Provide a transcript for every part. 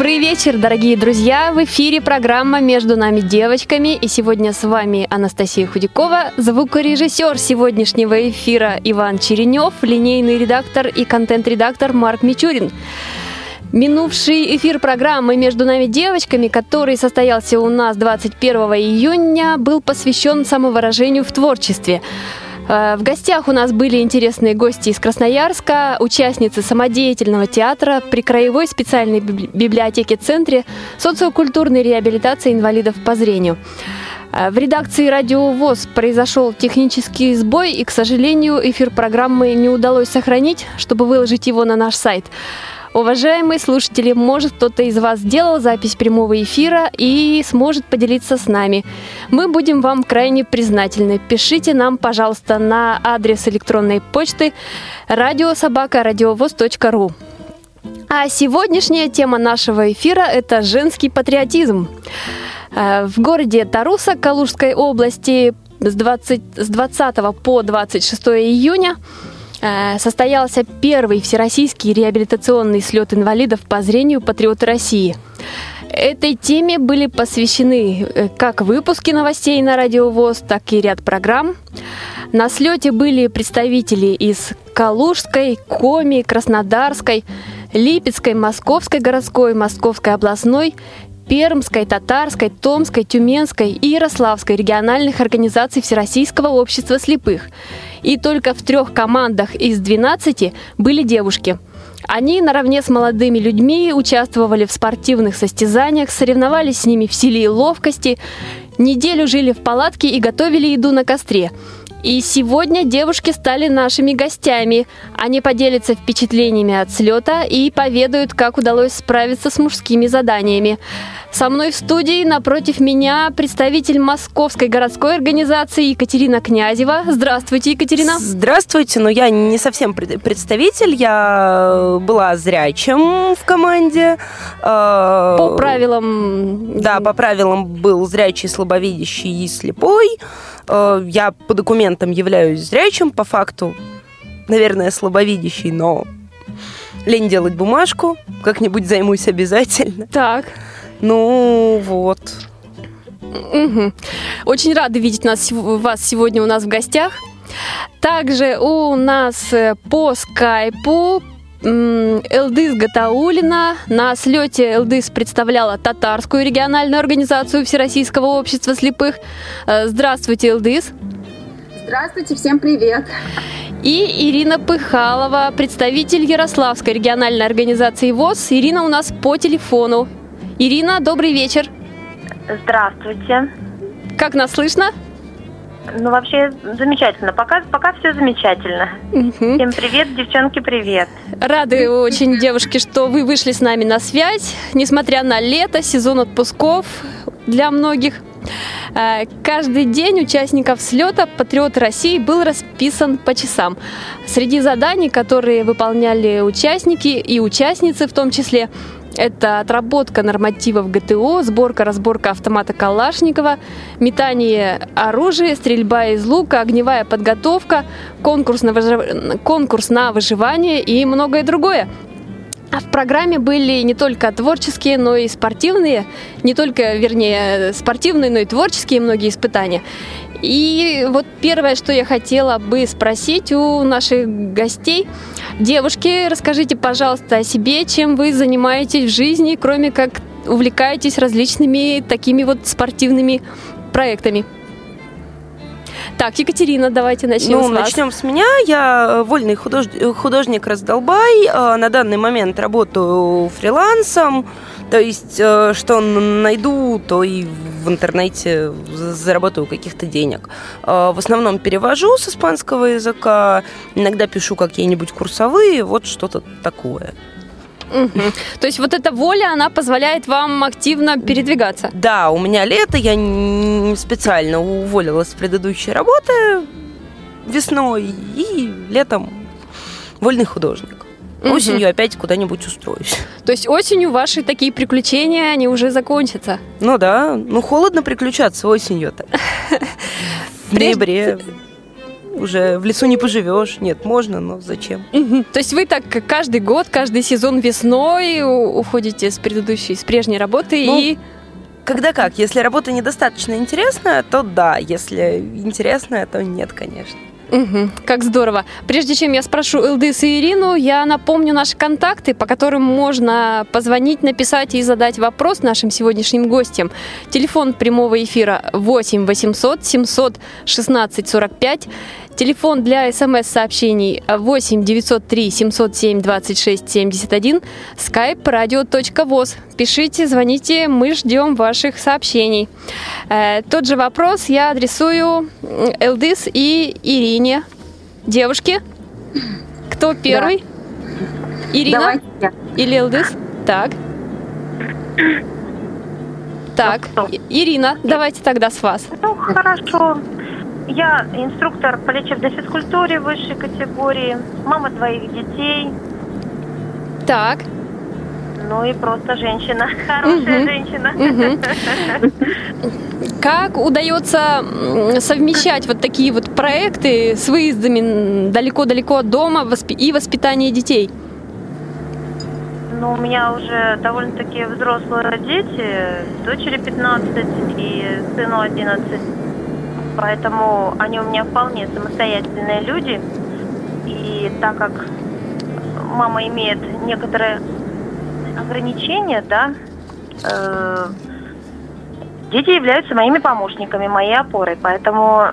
Добрый вечер, дорогие друзья! В эфире программа «Между нами девочками» и сегодня с вами Анастасия Худякова, звукорежиссер сегодняшнего эфира Иван Черенев, линейный редактор и контент-редактор Марк Мичурин. Минувший эфир программы «Между нами девочками», который состоялся у нас 21 июня, был посвящен самовыражению в творчестве. Э, в гостях у нас были интересные гости из Красноярска, участницы самодеятельного театра при Краевой специальной библиотеке-центре социокультурной реабилитации инвалидов по зрению. Э, в редакции «Радио ВОЗ» произошел технический сбой, и, к сожалению, эфир программы не удалось сохранить, чтобы выложить его на наш сайт. Уважаемые слушатели, может кто-то из вас сделал запись прямого эфира и сможет поделиться с нами. Мы будем вам крайне признательны. Пишите нам, пожалуйста, на адрес электронной почты радиособакарадиовоз.ру. А сегодняшняя тема нашего эфира – это женский патриотизм. Э, в городе Таруса Калужской области с 20, с 20 по 26 июня – состоялся первый всероссийский реабилитационный слет инвалидов по зрению «Патриоты России». Этой теме были посвящены э, как выпуски новостей на Радио ВОЗ, так и ряд программ. На слете были представители из Калужской, Коми, Краснодарской, Липецкой, Московской городской, Московской областной, Пермской, Татарской, Томской, Тюменской и Ярославской региональных организаций Всероссийского общества слепых – и только в трех командах из 12 были девушки. Они наравне с молодыми людьми участвовали в спортивных состязаниях, соревновались с ними в силе и ловкости, неделю жили в палатке и готовили еду на костре – и сегодня девушки стали нашими гостями. Они поделятся впечатлениями от слета и поведают, как удалось справиться с мужскими заданиями. Со мной в студии напротив меня представитель Московской городской организации Екатерина Князева. Здравствуйте, Екатерина. Здравствуйте, но я не совсем представитель, я была зрячим в команде. Э, по правилам... Да, по правилам был зрячий, слабовидящий и слепой. Э, я по документам являюсь зрячим, по факту, наверное, слабовидящий, но лень делать бумажку, как-нибудь займусь обязательно. Так. Ну, вот. Угу. Очень рада видеть нас, вас сегодня у нас в гостях. Также у нас э, по скайпу Элдыс Гатаулина. На слете Элдыс представляла татарскую региональную организацию Всероссийского общества слепых. Э, здравствуйте, Элдыс. Здравствуйте, всем привет. И Ирина Пыхалова, представитель Ярославской региональной организации ВОЗ. Ирина у нас по телефону. Ирина, добрый вечер. Здравствуйте. Как нас слышно? Ну, вообще замечательно. Пока, пока все замечательно. Угу. Всем привет, девчонки, привет. Рады очень, девушки, что вы вышли с нами на связь. Несмотря на лето, сезон отпусков для многих. Э, каждый день участников слета «Патриоты России» был расписан по часам. Среди заданий, которые выполняли участники и участницы в том числе, это отработка нормативов ГТО, сборка, разборка автомата Калашникова, метание оружия, стрельба из лука, огневая подготовка, конкурс на, выжив... конкурс на выживание и многое другое. А в программе были не только творческие, но и спортивные, не только, вернее, спортивные, но и творческие многие испытания. И вот первое, что я хотела бы спросить у наших гостей. Девушки, расскажите, пожалуйста, о себе, чем вы занимаетесь в жизни, кроме как увлекаетесь различными такими вот спортивными проектами. Так, Екатерина, давайте начнем ну, с вас. Начнем с меня. Я вольный художник, художник раздолбай. А, на данный момент работаю фрилансом. То есть, э, что найду, то и в интернете заработаю каких-то денег. Э, в основном перевожу с испанского языка, иногда пишу какие-нибудь курсовые, вот что-то такое. Угу. То есть вот эта воля, она позволяет вам активно передвигаться? Да, у меня лето, я специально уволилась с предыдущей работы весной и летом вольный художник. Угу. Осенью опять куда-нибудь устроюсь. То есть осенью ваши такие приключения, они уже закончатся? Ну да, ну холодно приключаться осенью-то. В ноябре уже в лесу не поживешь. Нет, можно, но зачем? Угу. То есть вы так каждый год, каждый сезон весной уходите с предыдущей, с прежней работы ну, и... Когда как? Если работа недостаточно интересная, то да. Если интересная, то нет, конечно. Угу, как здорово. Прежде чем я спрошу Элдыс и Ирину, я напомню наши контакты, по которым можно позвонить, написать и задать вопрос нашим сегодняшним гостям. Телефон прямого эфира 8 800 716 45. Телефон для смс-сообщений 8 903 707 26 71. skype radio.voz. Пишите, звоните, мы ждем ваших сообщений. Э, тот же вопрос я адресую Элдис и Ирине. Девушки, кто первый? Да. Ирина Давайте. или Элдис? Так. Так, Ирина, давайте тогда с вас. Ну, хорошо. Я инструктор по лечебной физкультуре высшей категории, мама двоих детей. Так. Ну и просто женщина, хорошая угу. женщина. Угу. Как удается совмещать вот такие вот проекты с выездами далеко-далеко от дома и воспитание детей? Ну, у меня уже довольно-таки взрослые дети, дочери 15 и сыну 11 поэтому они у меня вполне самостоятельные люди. И так как мама имеет некоторые ограничения, да, э, дети являются моими помощниками, моей опорой, поэтому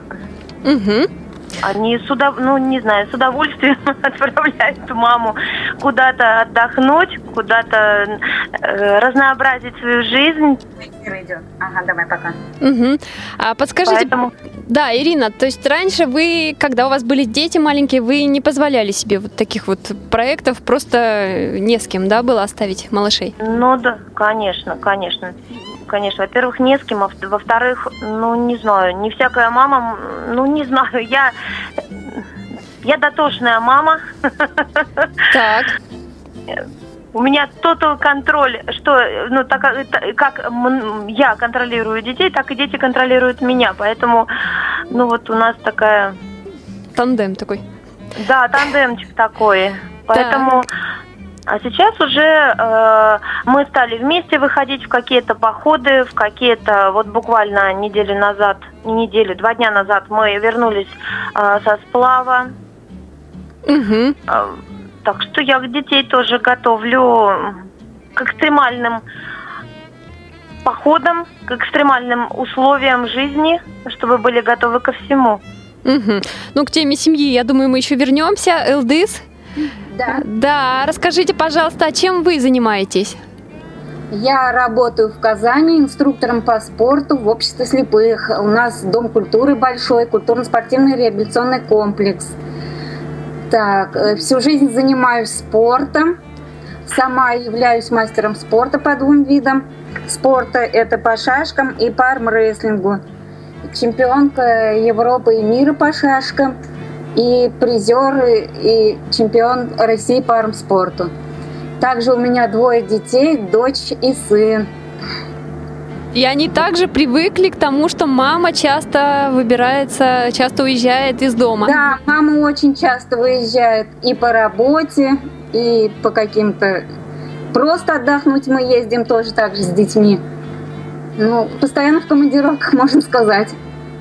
угу. Они с удов... ну, не знаю, с удовольствием отправляют маму куда-то отдохнуть, куда-то э, разнообразить свою жизнь. идет. Ага, давай, пока. Угу. А подскажите, Поэтому... да, Ирина, то есть раньше вы, когда у вас были дети маленькие, вы не позволяли себе вот таких вот проектов, просто не с кем, да, было оставить малышей? Ну да, конечно, конечно конечно. Во-первых, не с кем, а во-вторых, ну, не знаю, не всякая мама, ну, не знаю, я... Я дотошная мама. Так. У меня тотал контроль, что, ну, так как я контролирую детей, так и дети контролируют меня. Поэтому, ну, вот у нас такая... Тандем такой. Да, тандемчик такой. Поэтому... Так. А сейчас уже э, мы стали вместе выходить в какие-то походы, в какие-то, вот буквально неделю назад, не неделю, два дня назад мы вернулись э, со сплава. Угу. Э, так что я детей тоже готовлю к экстремальным походам, к экстремальным условиям жизни, чтобы были готовы ко всему. Угу. Ну, к теме семьи, я думаю, мы еще вернемся. Элдыс, да. Да, расскажите, пожалуйста, а чем вы занимаетесь? Я работаю в Казани инструктором по спорту в обществе слепых. У нас дом культуры большой, культурно-спортивный реабилитационный комплекс. Так, э, всю жизнь занимаюсь спортом. Сама являюсь мастером спорта по двум видам спорта. Это по шашкам и по армрестлингу. Чемпионка Европы и мира по шашкам – и призер и чемпион России по армспорту. Также у меня двое детей, дочь и сын. И они также привыкли к тому, что мама часто выбирается, часто уезжает из дома. Да, мама очень часто выезжает и по работе, и по каким-то... Просто отдохнуть мы ездим тоже так же с детьми. Ну, постоянно в командировках, можно сказать.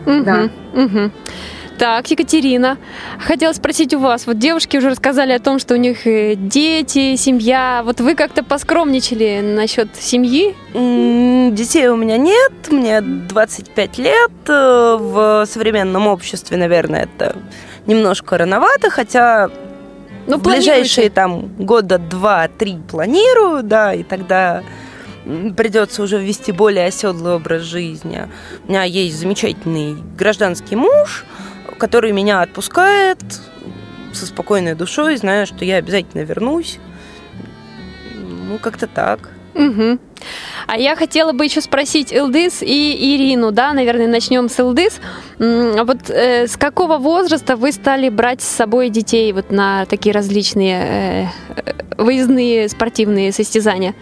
Угу, да. Угу. Так, Екатерина, хотела спросить у вас, вот девушки уже рассказали о том, что у них э, дети, семья. Вот вы как-то поскромничали насчет семьи? Детей у меня нет, мне 25 лет. Э, в современном обществе, наверное, это немножко рановато, хотя ну, в ближайшие там года два-три планирую, да, и тогда придется уже ввести более оседлый образ жизни. У меня есть замечательный гражданский муж, который меня отпускает со спокойной душой, зная, что я обязательно вернусь. Ну, как-то так. Угу. А я хотела бы еще спросить Илдыс и Ирину, да, наверное, начнем с Илдыс. А вот э, с какого возраста вы стали брать с собой детей вот на такие различные э, выездные спортивные состязания?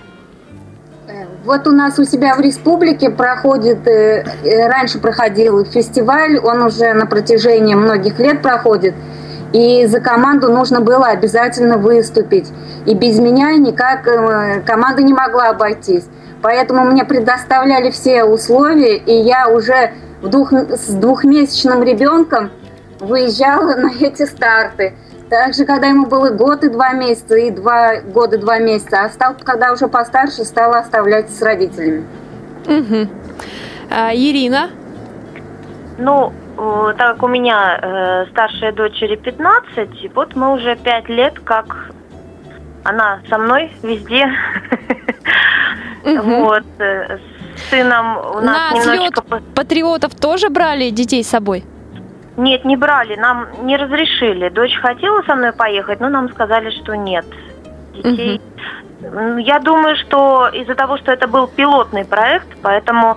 Вот у нас у себя в республике проходит, э, э, раньше проходил фестиваль, он уже на протяжении многих лет проходит – и за команду нужно было обязательно выступить. И без меня никак э, команда не могла обойтись. Поэтому мне предоставляли все условия, и я уже двух, с двухмесячным ребенком выезжала на эти старты. Также, когда ему было год и два месяца, и два года и два месяца, а стал, когда уже постарше, стала оставлять с родителями. Угу. А, Ирина? Ну, так как у меня э, старшая дочери 15, вот мы уже 5 лет как она со мной везде. Вот. Э, с сыном у нас На немножечко... патриотов тоже брали детей с собой? Нет, не брали, нам не разрешили. Дочь хотела со мной поехать, но нам сказали, что нет. Детей. Угу. Я думаю, что из-за того, что это был пилотный проект, поэтому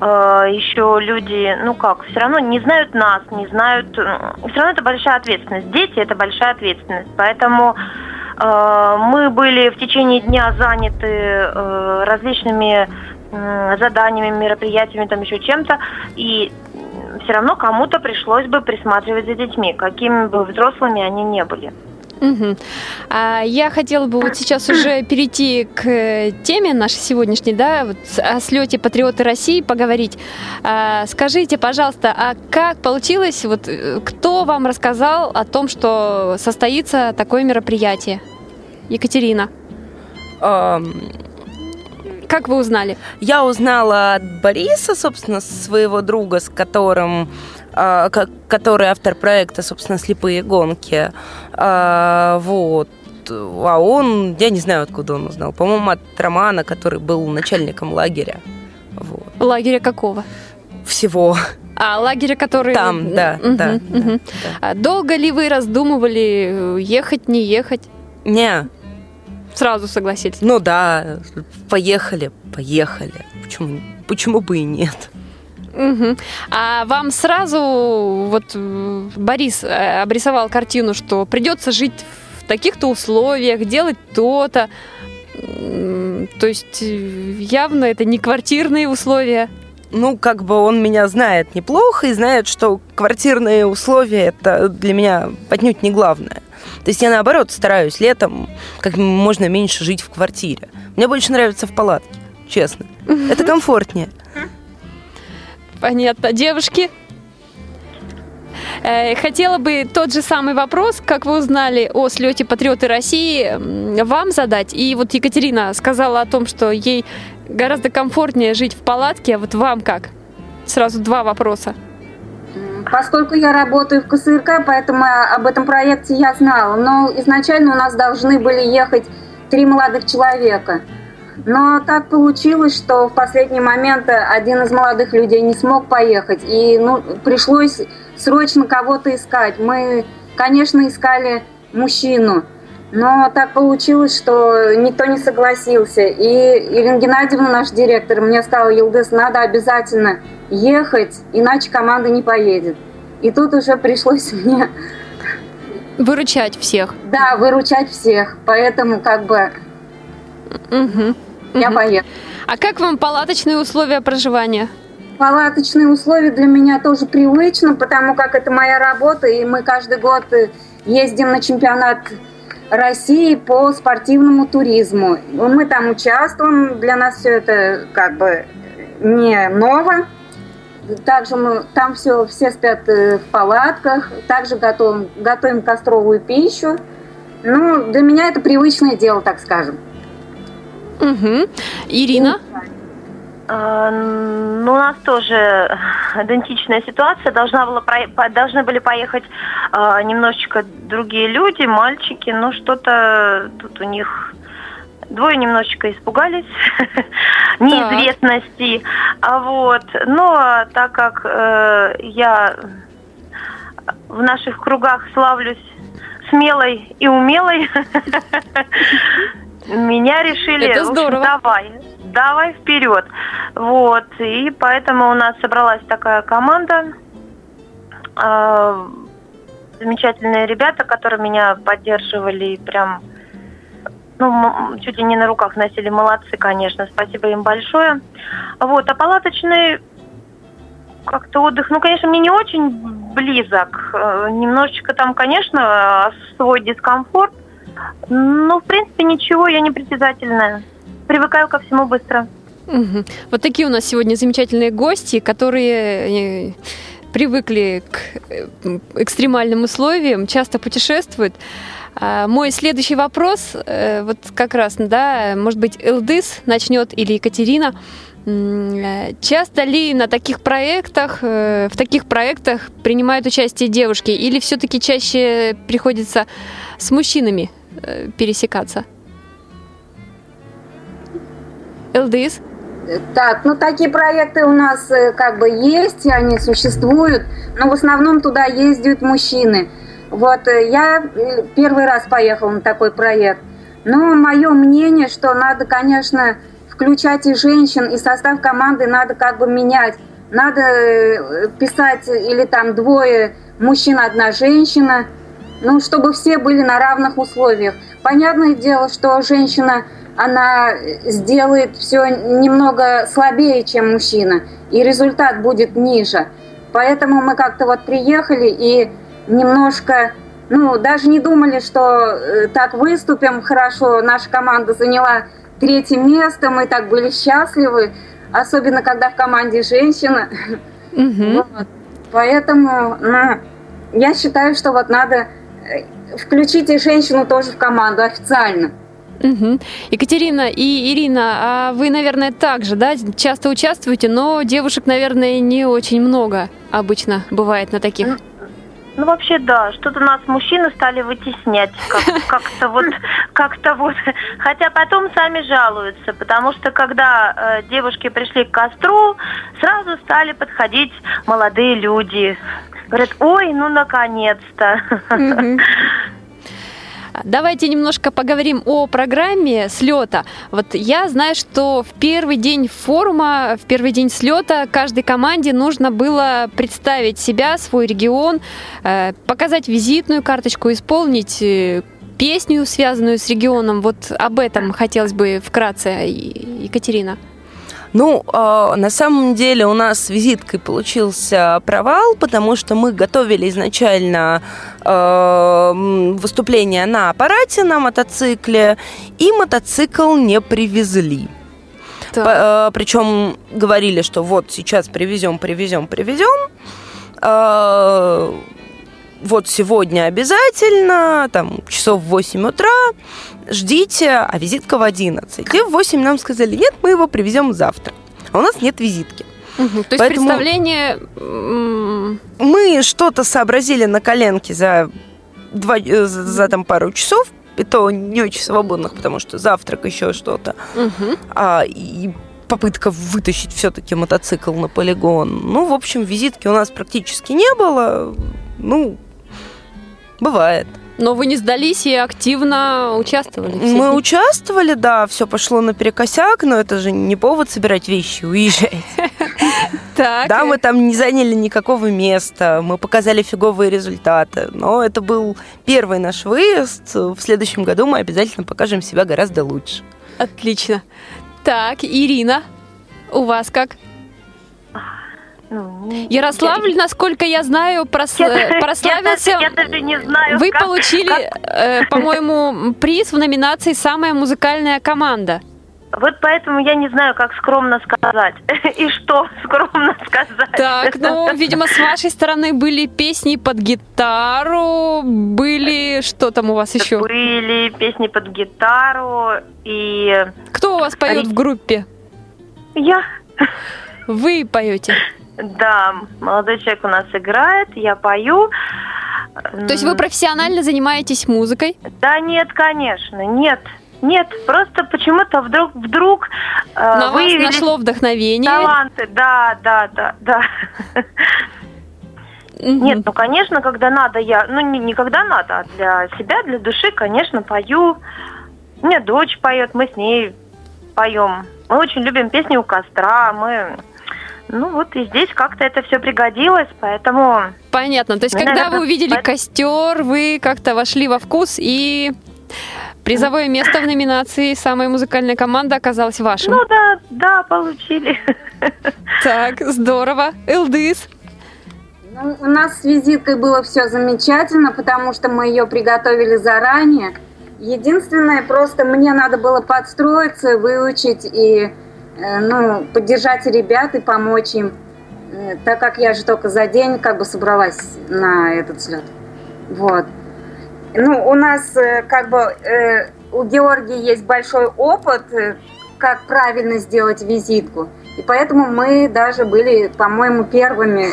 э, еще люди, ну как, все равно не знают нас, не знают, все равно это большая ответственность. Дети это большая ответственность, поэтому э, мы были в течение дня заняты э, различными э, заданиями, мероприятиями, там еще чем-то, и все равно кому-то пришлось бы присматривать за детьми, какими бы взрослыми они не были. Угу. А я хотела бы вот сейчас уже перейти к э, теме нашей сегодняшней, да, вот о слете Патриоты России поговорить. А, скажите, пожалуйста, а как получилось, вот э, кто вам рассказал о том, что состоится такое мероприятие? Екатерина. Um... Как вы узнали? Я узнала от Бориса, собственно, своего друга, с которым а, который автор проекта, собственно, «Слепые гонки». А, вот. А он, я не знаю, откуда он узнал. По-моему, от Романа, который был начальником лагеря. Вот. Лагеря какого? Всего. А лагеря, который... Там, да, угу, да, угу. да, да. долго ли вы раздумывали, ехать, не ехать? Не. Сразу согласились? Ну да, поехали, поехали. Почему, почему бы и нет? Угу. А вам сразу вот э, Борис э, обрисовал картину, что придется жить в таких-то условиях, делать то-то. То есть э, явно это не квартирные условия. Ну, как бы он меня знает неплохо и знает, что квартирные условия это для меня отнюдь не главное. То есть я наоборот стараюсь летом как можно меньше жить в квартире. Мне больше нравится в палатке, честно. Это комфортнее. Понятно. Девушки? Э, хотела бы тот же самый вопрос, как вы узнали о слете Патриоты России, вам задать. И вот Екатерина сказала о том, что ей гораздо комфортнее жить в палатке, а вот вам как? Сразу два вопроса. Поскольку я работаю в КСРК, поэтому об этом проекте я знала. Но изначально у нас должны были ехать три молодых человека – но так получилось, что в последний момент один из молодых людей не смог поехать, и ну, пришлось срочно кого-то искать. Мы, конечно, искали мужчину, но так получилось, что никто не согласился. И Ирина Геннадьевна, наш директор, мне сказала, Елдыс, надо обязательно ехать, иначе команда не поедет. И тут уже пришлось мне... Выручать всех. Да, выручать всех. Поэтому как бы... Угу. Я поеду. А как вам палаточные условия проживания? Палаточные условия для меня тоже привычно, потому как это моя работа, и мы каждый год ездим на чемпионат России по спортивному туризму. Мы там участвуем, для нас все это как бы не ново. Также мы там все, все спят э, в палатках, также готовим, готовим костровую пищу. Ну, для меня это привычное дело, так скажем. Угу. Ирина? А, ну, у нас тоже идентичная ситуация. Должна была, должны были поехать а, немножечко другие люди, мальчики, но что-то тут у них двое немножечко испугались неизвестности. А вот, но так как э, я в наших кругах славлюсь смелой и умелой, Меня решили, Это здорово. давай, давай вперед. Вот, и поэтому у нас собралась такая команда. э, замечательные ребята, которые меня поддерживали и прям, ну, чуть ли не на руках носили. Молодцы, конечно, спасибо им большое. Вот, а палаточный как-то отдых, ну, конечно, мне не очень близок. Э, Немножечко там, конечно, свой дискомфорт. Ну, в принципе, ничего, я не притязательная. Привыкаю ко всему быстро. Мгм. Вот такие у нас сегодня замечательные гости, которые э, привыкли к э, экстремальным условиям, часто путешествуют. А, Мой следующий вопрос, э, вот как раз, да, может быть, Элдыс начнет или Екатерина. Часто ли на таких проектах, в таких проектах принимают участие девушки, или все-таки чаще приходится с мужчинами пересекаться? Элдыс? Так, ну такие проекты у нас э, как бы есть, они существуют, но в основном туда ездят мужчины. Вот э, я э, первый раз поехала на такой проект. Но мое мнение, что надо, конечно, включать и женщин, и состав команды надо как бы менять. Надо писать или там двое мужчин, одна женщина, ну, чтобы все были на равных условиях. Понятное дело, что женщина, она сделает все немного слабее, чем мужчина, и результат будет ниже. Поэтому мы как-то вот приехали и немножко, ну, даже не думали, что э, так выступим хорошо. Наша команда заняла третье место, мы так были счастливы, особенно когда в команде женщина. Вот. Поэтому ну, я считаю, что вот надо э, включить и женщину тоже в команду официально. Мгм. Екатерина и Ирина, а вы, наверное, также, да, часто участвуете, но девушек, наверное, не очень много обычно бывает на таких. Ну, вообще, да, что-то нас мужчины стали вытеснять как- как-то вот, как-то вот. Хотя потом сами жалуются, потому что когда э, девушки пришли к костру, сразу стали подходить молодые люди. Говорят, ой, ну наконец-то. Давайте немножко поговорим о программе слета. Вот я знаю, что в первый день форума, в первый день слета каждой команде нужно было представить себя, свой регион, э, показать визитную карточку, исполнить э, песню, связанную с регионом. Вот об этом хотелось бы вкратце, Екатерина. Ну, э, на самом деле у нас с визиткой получился провал, потому что мы готовили изначально э, выступление на аппарате на мотоцикле, и мотоцикл не привезли. По- э, причем говорили, что вот сейчас привезем, привезем, привезем. Э, вот сегодня обязательно, там, часов в 8 утра, ждите, а визитка в 11. И в 8 нам сказали, нет, мы его привезем завтра. А у нас нет визитки. Мгм. То есть Поэтому- представление Мы что-то сообразили на коленке за, два, э, за, за там пару часов, и то не очень свободных, потому что завтрак, еще что-то. мгм. а, и попытка вытащить все-таки мотоцикл на полигон. Ну, в общем, визитки у нас практически не было. Ну, бывает. Но вы не сдались и активно участвовали. Мы дни. участвовали, да, все пошло наперекосяк, но это же не повод собирать вещи уезжать. Да, мы там не заняли никакого места, мы показали фиговые результаты, но это был первый наш выезд. В следующем году мы обязательно покажем себя гораздо лучше. Отлично. Так, Ирина, у вас как? Ну, Ярославль, насколько я знаю, прос- Я- я прославился. даже- Я даже не знаю, Вы как- получили, э, по-моему, приз в номинации «Самая музыкальная команда». Вот поэтому я не знаю, как скромно сказать. И что скромно сказать. Так, ну, видимо, с вашей стороны были песни под гитару, были... Что там у вас еще? Были песни под гитару, и Кто у вас поет в группе? я, Вы поете. Да, молодой человек у нас играет, я пою. То есть вы профессионально занимаетесь музыкой? Да нет, конечно, нет. Нет, просто почему-то вдруг, вдруг э, На вас нашло вдохновение? таланты. Да, да, да, да. Мгм. Нет, ну, конечно, когда надо, я, ну, не, не когда надо, а для себя, для души, конечно, пою. У меня дочь поет, мы с ней поем. Мы очень любим песни у костра, мы... Ну вот и здесь как-то это все пригодилось, поэтому... Понятно. То есть, Мы, когда наверное, вы увидели костер, вы как-то вошли во вкус и призовое место в номинации «Самая музыкальная команда» оказалось вашим. Ну да, да, получили. Так, здорово. Элдыс. Ну, у нас с визиткой было все замечательно, потому что мы ее приготовили заранее. Единственное, просто мне надо было подстроиться, выучить и ну, поддержать ребят и помочь им, э, так как я же только за день как бы собралась на этот слет. Вот. Ну, у нас э, как бы э, у Георгия есть большой опыт, э, как правильно сделать визитку. И поэтому мы даже были, по-моему, первыми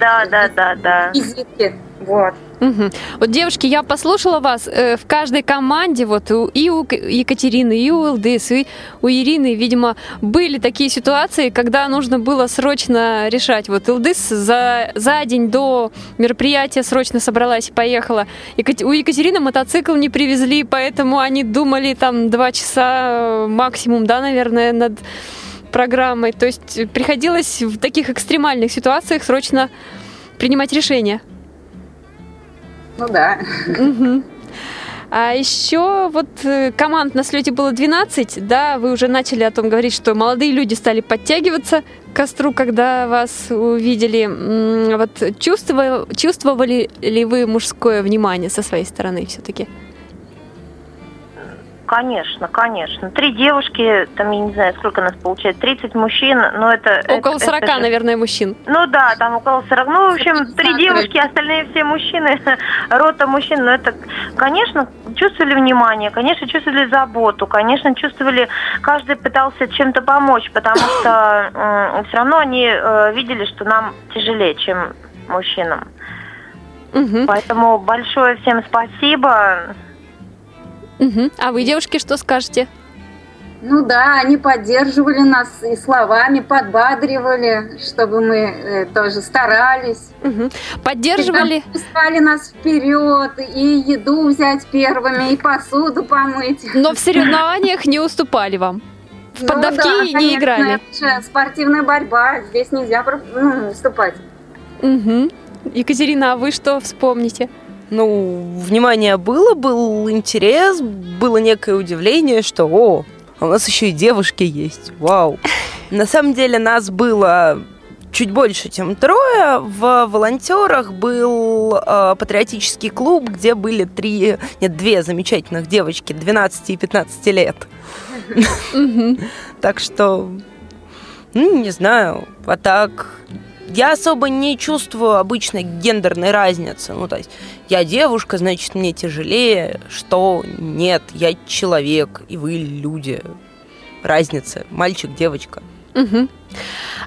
Да, да, да, да. визитки. Вот. Мгм. Вот, девушки, я послушала вас. э, в каждой команде, вот и у Екатерины, и у ЛДС, и у Ирины, видимо, были такие ситуации, когда нужно было срочно решать. Вот ЛДС за, за день до мероприятия срочно собралась и поехала. Екат- у Екатерины мотоцикл не привезли, поэтому они думали там два часа максимум, да, наверное, над программой. То есть приходилось в таких экстремальных ситуациях срочно принимать решения. Ну да. А еще вот э, команд на слете было 12, да, вы уже начали о том говорить, что молодые люди стали подтягиваться к костру, когда вас увидели. Вот чувствовали, чувствовали ли вы мужское внимание со своей стороны все-таки? Конечно, конечно. Три девушки, там, я не знаю, сколько нас получается, 30 мужчин, но это... Около это- 40, это наверное, мужчин. Ну да, там около 40. Ну, в общем, три девушки, остальные все мужчины, рота мужчин. Но это, конечно, чувствовали внимание, конечно, чувствовали заботу, конечно, чувствовали, каждый пытался чем-то помочь, потому что все равно они э, видели, что нам тяжелее, чем мужчинам. Мгм. Поэтому большое всем спасибо. Мгм. А вы, девушки, что скажете? Ну да, они поддерживали нас и словами подбадривали, чтобы мы э, тоже старались. Мгм. Поддерживали? Пускали нас вперед, и еду взять первыми, и посуду помыть. Но в соревнованиях не уступали вам. В Ну поддавки да, не конечно, играли. это спортивная борьба, здесь нельзя ну, выступать. Мгм. Екатерина, а вы что вспомните? Ну, внимание было, был интерес, было некое удивление, что, о, а у нас еще и девушки есть, вау. На самом деле нас было чуть больше, чем трое. В волонтерах был э, патриотический клуб, где были три, нет, две замечательных девочки 12 и 15 лет. Так что, ну, не знаю, а так... Я особо не чувствую обычной гендерной разницы. Ну, то есть, я девушка, значит, мне тяжелее, что нет, я человек, и вы люди. Разница, мальчик, девочка. Мгм.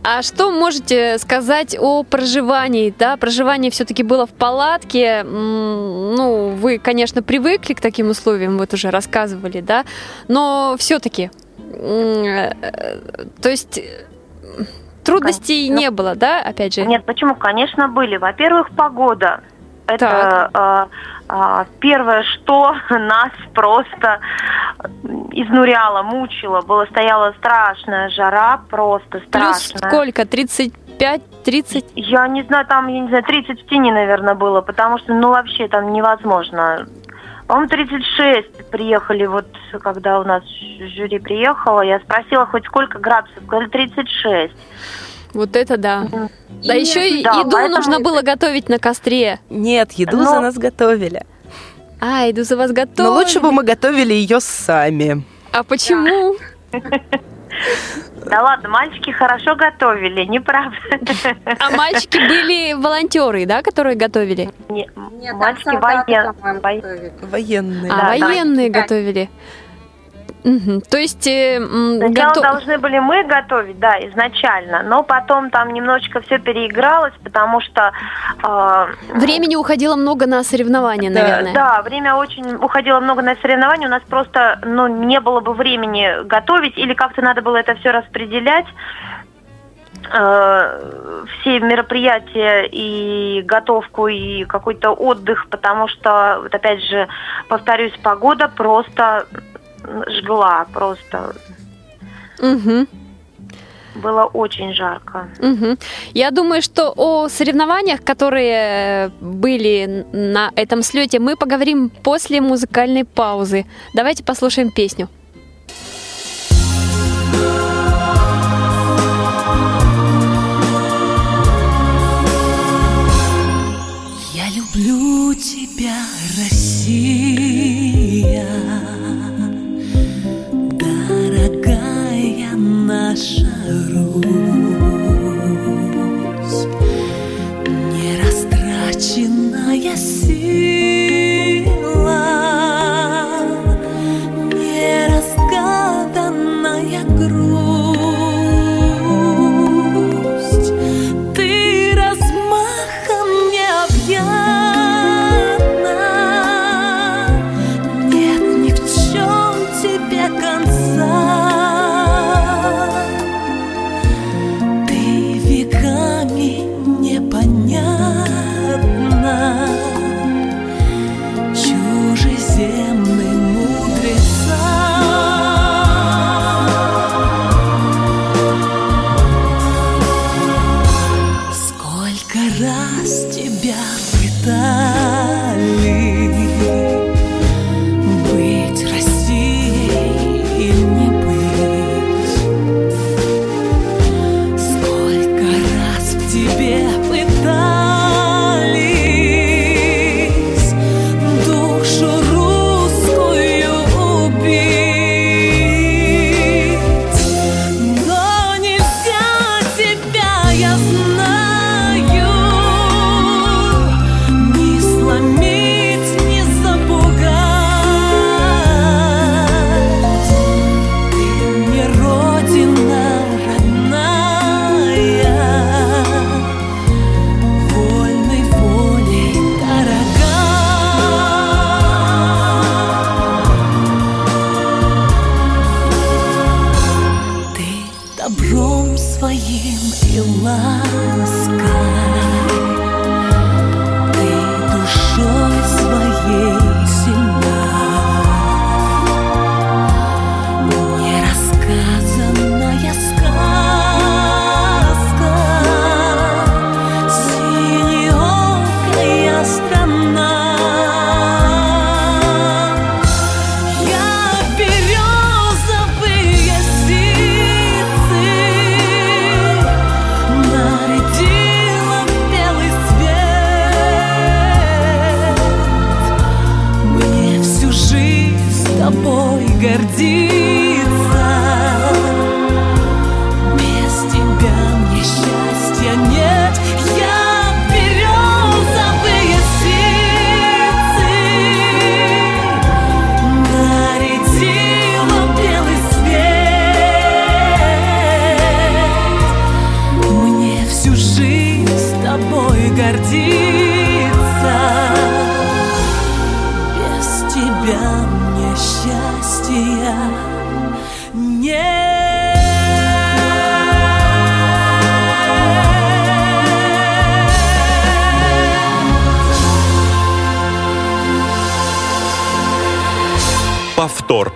А что можете сказать о проживании? Да, проживание все-таки было в палатке. Ну, вы, конечно, привыкли к таким условиям, вот уже рассказывали, да, но все-таки, то есть э, трудностей Ну, не было, да, опять же? Нет, почему? Конечно, были. Во-первых, погода. Это э, э, первое, что нас просто изнуряло, мучило. Было стояла страшная жара, просто Плюс страшная. сколько? 35, 30? Я не знаю, там, я не знаю, 30 в тени, наверное, было, потому что, ну, вообще там невозможно. По-моему, 36 приехали, вот, когда у нас жюри приехало, я спросила, хоть сколько градусов, сказали, 36. Вот это да. Да И- еще и да, еду поэтому- нужно было готовить на костре. Нет, еду Но- за нас готовили. А, еду за вас готовили. Но лучше бы мы готовили ее сами. А почему? Да ладно, мальчики хорошо готовили, неправда. А мальчики были волонтеры, да, которые готовили? Не, Нет, мальчики солдаты, воен- по-моему, воен- готовили. Военные. А, Да, военные да. готовили. Мгм. То есть э, Сначала гото- должны были мы готовить, да, изначально, но потом там немножечко все переигралось, потому что э, времени уходило много на соревнования, Да, наверное. Да, время очень уходило много на соревнования. У нас просто ну, не было бы времени готовить, или как-то надо было это все распределять. Э, все мероприятия и готовку, и какой-то отдых, потому что, вот опять же, повторюсь, погода просто жгла просто. Угу. Было очень жарко. Угу. Я думаю, что о соревнованиях, которые были на этом слете, мы поговорим после музыкальной паузы. Давайте послушаем песню. Я люблю тебя, дорогая наша Русь, нерастраченная сила, Сколько раз тебя пытали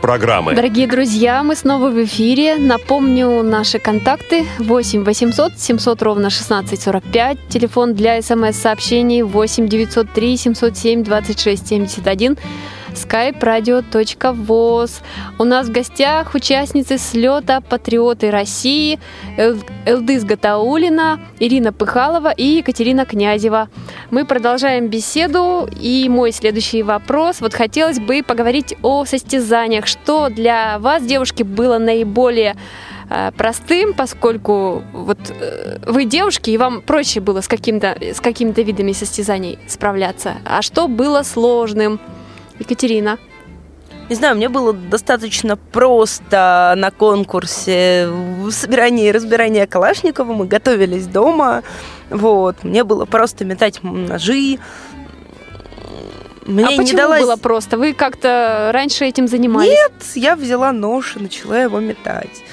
программы. Дорогие друзья, мы снова в эфире. Напомню наши контакты 8 800 700 ровно 1645. Телефон для смс-сообщений 8 903 707 26 71 skype-radio.voz. У нас в гостях участницы слета «Патриоты России» Эл- Элдыз Гатаулина, Ирина Пыхалова и Екатерина Князева. Мы продолжаем беседу, и мой следующий вопрос. Вот хотелось бы поговорить о состязаниях. Что для вас, девушки, было наиболее э, простым, поскольку вот э, вы девушки, и вам проще было с, каким-то, с какими-то видами состязаний справляться. А что было сложным? Екатерина. Не знаю, мне было достаточно просто на конкурсе в собирании и разбирании Калашникова. Мы готовились дома. Вот. Мне было просто метать ножи. Мне а не почему далась... было просто? Вы как-то раньше этим занимались? Нет, я взяла нож и начала его метать.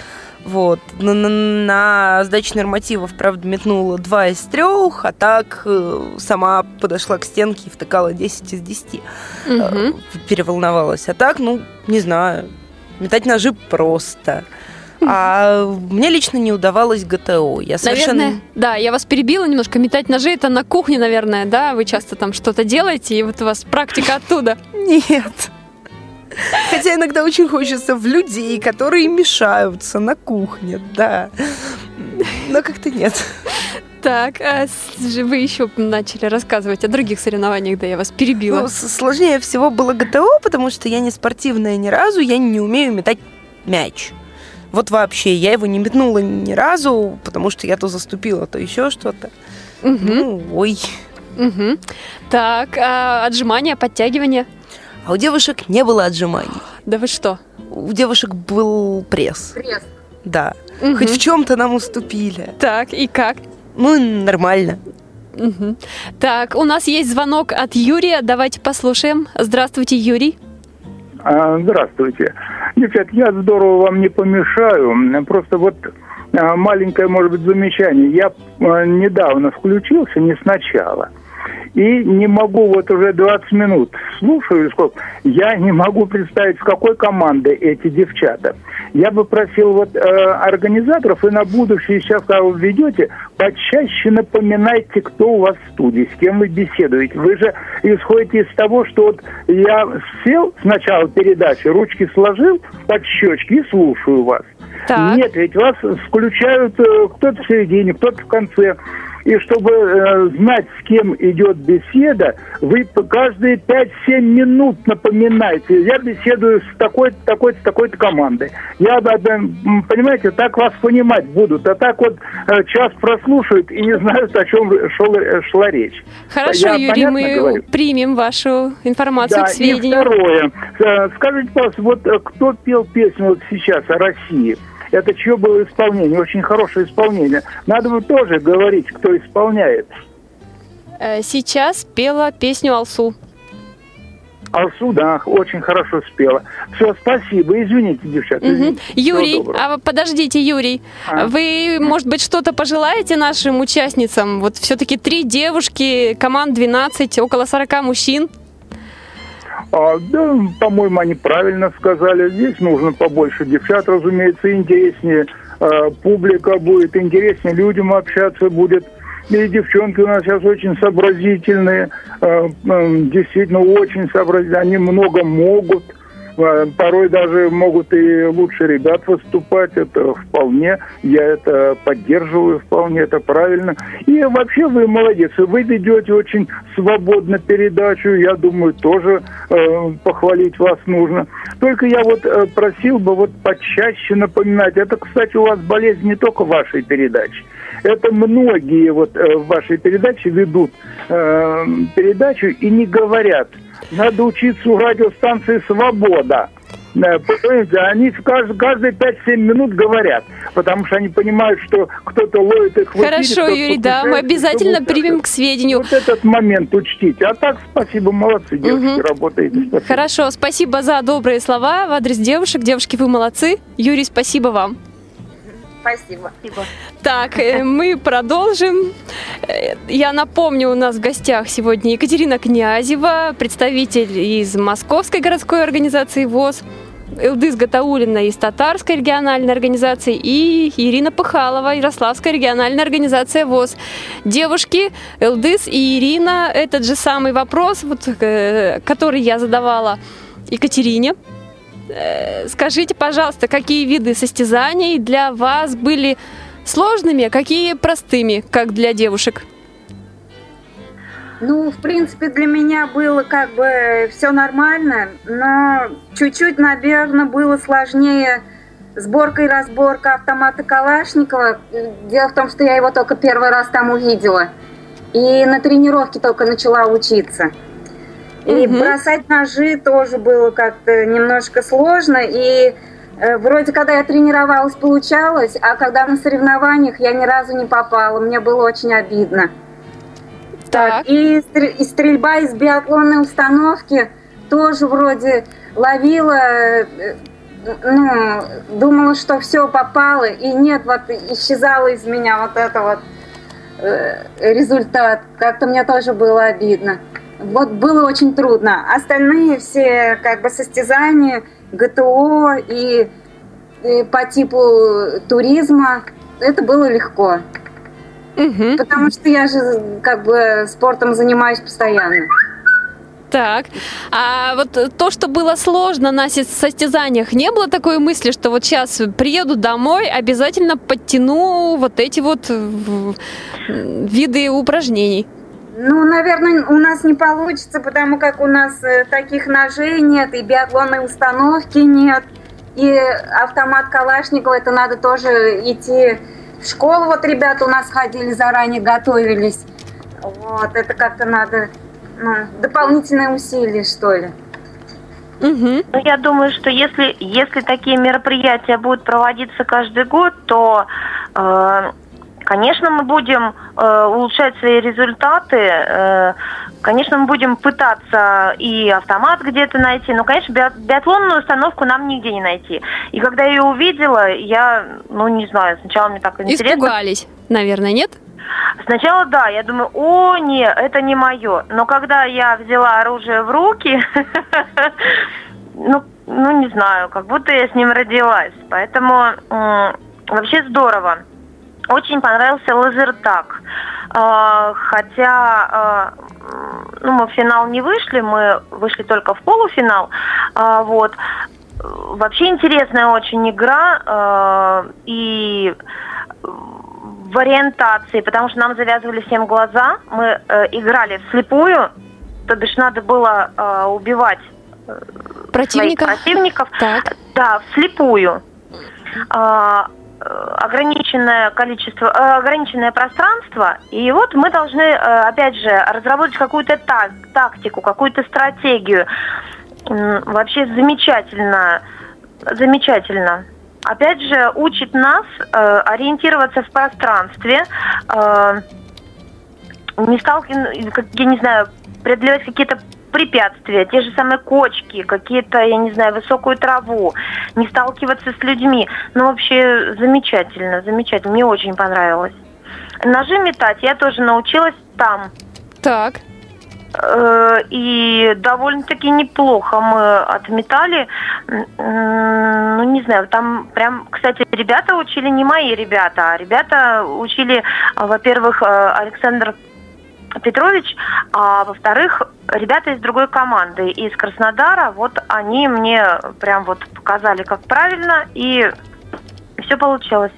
Вот. На, на, на сдаче нормативов, правда, метнула два из трех, а так э, сама подошла к стенке и втыкала 10 из 10. Мгм. Э, Переволновалась. А так, ну, не знаю. Метать ножи просто. А мне лично не удавалось ГТО. Я совершенно... Наверное, да, я вас перебила немножко. Метать ножи это на кухне, наверное, да? Вы часто там что-то делаете, и вот у вас практика оттуда. Нет. Хотя иногда очень хочется в людей, которые мешаются на кухне, да. Но как-то нет. Так, а вы еще начали рассказывать о других соревнованиях, да, я вас перебила. Ну, сложнее всего было ГТО, потому что я не спортивная ни разу, я не умею метать мяч. Вот вообще, я его не метнула ни разу, потому что я то заступила, то еще что-то. Мгм, Ну, ой. мгм. Так, а отжимания, подтягивания? А у девушек не было отжиманий. Да вы что? У девушек был пресс. Пресс. Да. Мгм. Хоть в чем-то нам уступили. Так, и как? Ну, нормально. Мгм. Так, у нас есть звонок от Юрия. Давайте послушаем. Здравствуйте, Юрий. А, Здравствуйте. Девчат, я здорово вам не помешаю. Просто вот а, маленькое, может быть, замечание. Я а, недавно включился, не сначала. И не могу, вот уже 20 минут слушаю, сколько, я не могу представить, с какой команды эти девчата. Я бы просил вот э, организаторов и на будущее, сейчас, когда вы ведете, почаще напоминайте, кто у вас в студии, с кем вы беседуете. Вы же исходите из того, что вот я сел с начала передачи, ручки сложил под щечки и слушаю вас. Так. Нет, ведь вас включают э, кто-то в середине, кто-то в конце. И чтобы э, знать, с кем идет беседа, вы каждые 5-7 минут напоминаете. Я беседую с такой-то, такой-то, такой-то командой. Я, м, понимаете, так вас понимать будут. А так вот э, час прослушают и не знают, о чем шел, э, шла речь. Хорошо, Я Юрий, мы говорю? примем вашу информацию Да, к и сведению. второе. Э, Скажите, пожалуйста, вот э, кто пел песню вот сейчас о России? Это чье было исполнение? Очень хорошее исполнение. Надо бы тоже говорить, кто исполняет. Э, Сейчас пела песню Алсу. Алсу, да, очень хорошо спела. Все, спасибо. Извините, девчата. Извините. Всего Юрий, а подождите, Юрий, А? вы, может быть, что-то пожелаете нашим участницам? Вот все-таки три девушки, команд 12, около 40 мужчин. А, да, по-моему, они правильно сказали. Здесь нужно побольше девчат, разумеется, интереснее э, публика будет, интереснее людям общаться будет. И девчонки у нас сейчас очень сообразительные, э, действительно очень сообразительные. Они много могут, порой даже могут и лучше ребят выступать. Это вполне, я это поддерживаю вполне, это правильно. И вообще вы молодец, вы ведете очень свободно передачу, я думаю, тоже э, похвалить вас нужно. Только я вот э, просил бы вот почаще напоминать. Это, кстати, у вас болезнь не только вашей передачи. Это многие вот э, в вашей передаче ведут э, передачу и не говорят. Надо учиться у радиостанции «Свобода». Э, Понимаете, они каждые 5-7 минут говорят, потому что они понимают, что кто-то ловит их в эфире, Хорошо, Юрий, да, мы обязательно примем к сведению. Вот этот момент учтите. А так, спасибо, молодцы, девушки, Мгм. работаете. Спасибо. Хорошо, спасибо за добрые слова в адрес девушек. Девушки, вы молодцы. Юрий, спасибо вам. Спасибо. Так, э, мы продолжим. Э, Я напомню, у нас в гостях сегодня Екатерина Князева, представитель из Московской городской организации ВОЗ, Илдыс Гатаулина из Татарской региональной организации и Ирина Пыхалова, Ярославская региональная организация ВОЗ. Девушки, Илдыс и Ирина, этот же самый вопрос, вот, э, который я задавала Екатерине. Э, Скажите, пожалуйста, какие виды состязаний для вас были сложными, а какие простыми, как для девушек? Ну, в принципе, для меня было как бы все нормально, но чуть-чуть, наверное, было сложнее сборка и разборка автомата Калашникова. Дело в том, что я его только первый раз там увидела. И на тренировке только начала учиться. И Мгм. бросать ножи тоже было как-то немножко сложно. И э, вроде когда я тренировалась, получалось, а когда на соревнованиях я ни разу не попала. Мне было очень обидно. Так. И, и стрельба из биатлонной установки тоже вроде ловила, э, ну, думала, что все попало, и нет, вот исчезало из меня вот это вот э, результат. Как-то мне тоже было обидно. Вот было очень трудно. Остальные все как бы состязания ГТО и, и по типу туризма, это было легко. Угу. Потому что я же как бы спортом занимаюсь постоянно. Так, а вот то, что было сложно на состязаниях, не было такой мысли, что вот сейчас приеду домой, обязательно подтяну вот эти вот виды упражнений? Ну, наверное, у нас не получится, потому как у нас э, таких ножей нет, и биатлонной установки нет, и автомат Калашникова, это надо тоже идти в школу. Вот ребята у нас ходили, заранее готовились. Вот, это как-то надо ну, дополнительные усилия, что ли. Угу. Ну, я думаю, что если, если такие мероприятия будут проводиться каждый год, то, э, конечно, мы будем э, улучшать свои результаты. Э, конечно, мы будем пытаться и автомат где-то найти. Но, конечно, биатлонную установку нам нигде не найти. И когда я ее увидела, я, ну, не знаю, сначала мне так интересно. Испугались, наверное, нет? Сначала да, я думаю, о, нет, это не мое. Но когда я взяла оружие в руки, ну, ну, не знаю, как будто я с ним родилась. Поэтому вообще здорово. Очень понравился лазертак. А, хотя а, ну, мы в финал не вышли, мы вышли только в полуфинал. А, вот. Вообще интересная очень игра. И в ориентации, потому что нам завязывали всем глаза, мы э, играли вслепую, то бишь надо было убивать э, противников. противников. Так. Да, вслепую. А, ограниченное количество, э, ограниченное пространство, и вот мы должны, э, опять же, разработать какую-то так, тактику, какую-то стратегию. Вообще замечательно, замечательно опять же, учит нас э, ориентироваться в пространстве, э, не сталкиваться, я не знаю, преодолевать какие-то препятствия, те же самые кочки, какие-то, я не знаю, высокую траву, не сталкиваться с людьми. Ну, вообще, замечательно, замечательно. Мне очень понравилось. Ножи метать я тоже научилась там. Так. Э, и довольно-таки неплохо мы отметали. Ну, не знаю, там прям, кстати, ребята учили не мои ребята, а ребята учили, во-первых, э, Александр Петрович, а во-вторых, ребята из другой команды, из Краснодара, вот они мне прям вот показали, как правильно, и все получилось.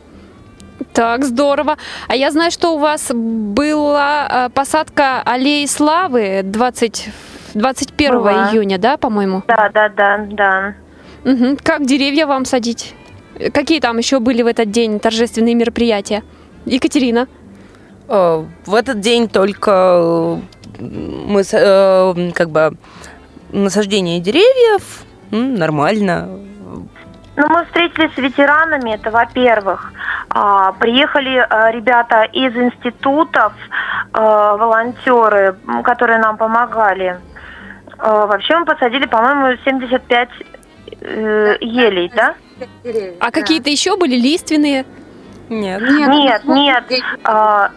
Так, здорово. А я знаю, что у вас была э, посадка аллеи славы 20, 21 была. июня, да, по-моему? Да, да, да, да. Угу. Как деревья вам садить? Какие там еще были в этот день торжественные мероприятия? Екатерина? Э, в этот день только э, мы как бы насаждение деревьев, нормально, ну, мы встретились с ветеранами, это во-первых. А, приехали ребята из институтов, волонтеры, которые нам помогали. Вообще мы посадили, по-моему, 75 э, елей, да? А какие-то еще были лиственные? Нет. Нет, нет. А,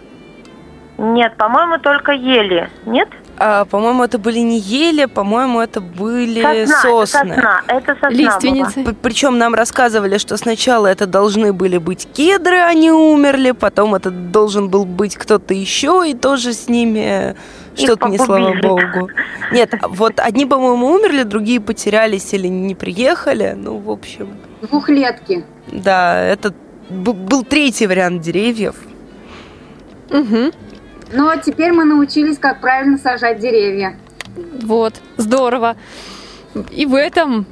нет, по-моему, только ели. Нет? А, по-моему, это были не ели, по-моему, это были сосна, сосны. Это сосна, это сосна Лиственницы. Причем нам рассказывали, что сначала это должны были быть кедры, они умерли, потом это должен был быть кто-то еще, и тоже с ними что-то не слава богу. Нет, вот одни, по-моему, умерли, другие потерялись или не приехали. Ну, в общем. Двухлетки. Да, это был третий вариант деревьев. Угу. Но теперь мы научились, как правильно сажать деревья. Вот, здорово. И в этом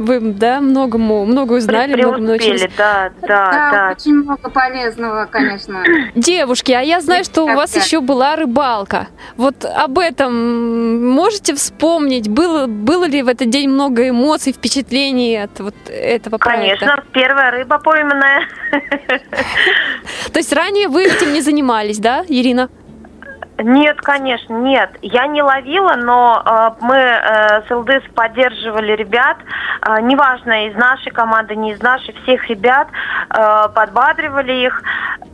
вы, да, многому, много узнали, много научились. Да, да, да, да. очень много полезного, конечно. Девушки, а я знаю, что у вас еще была рыбалка. Вот об этом можете вспомнить? Было, было ли в этот день много эмоций, впечатлений от вот этого проекта? Конечно, первая рыба пойманная. То есть ранее вы этим не занимались, да, Ирина? Нет, конечно, нет. Я не ловила, но э, мы э, с ЛДС поддерживали ребят, э, неважно, из нашей команды, не из нашей, всех ребят, э, подбадривали их.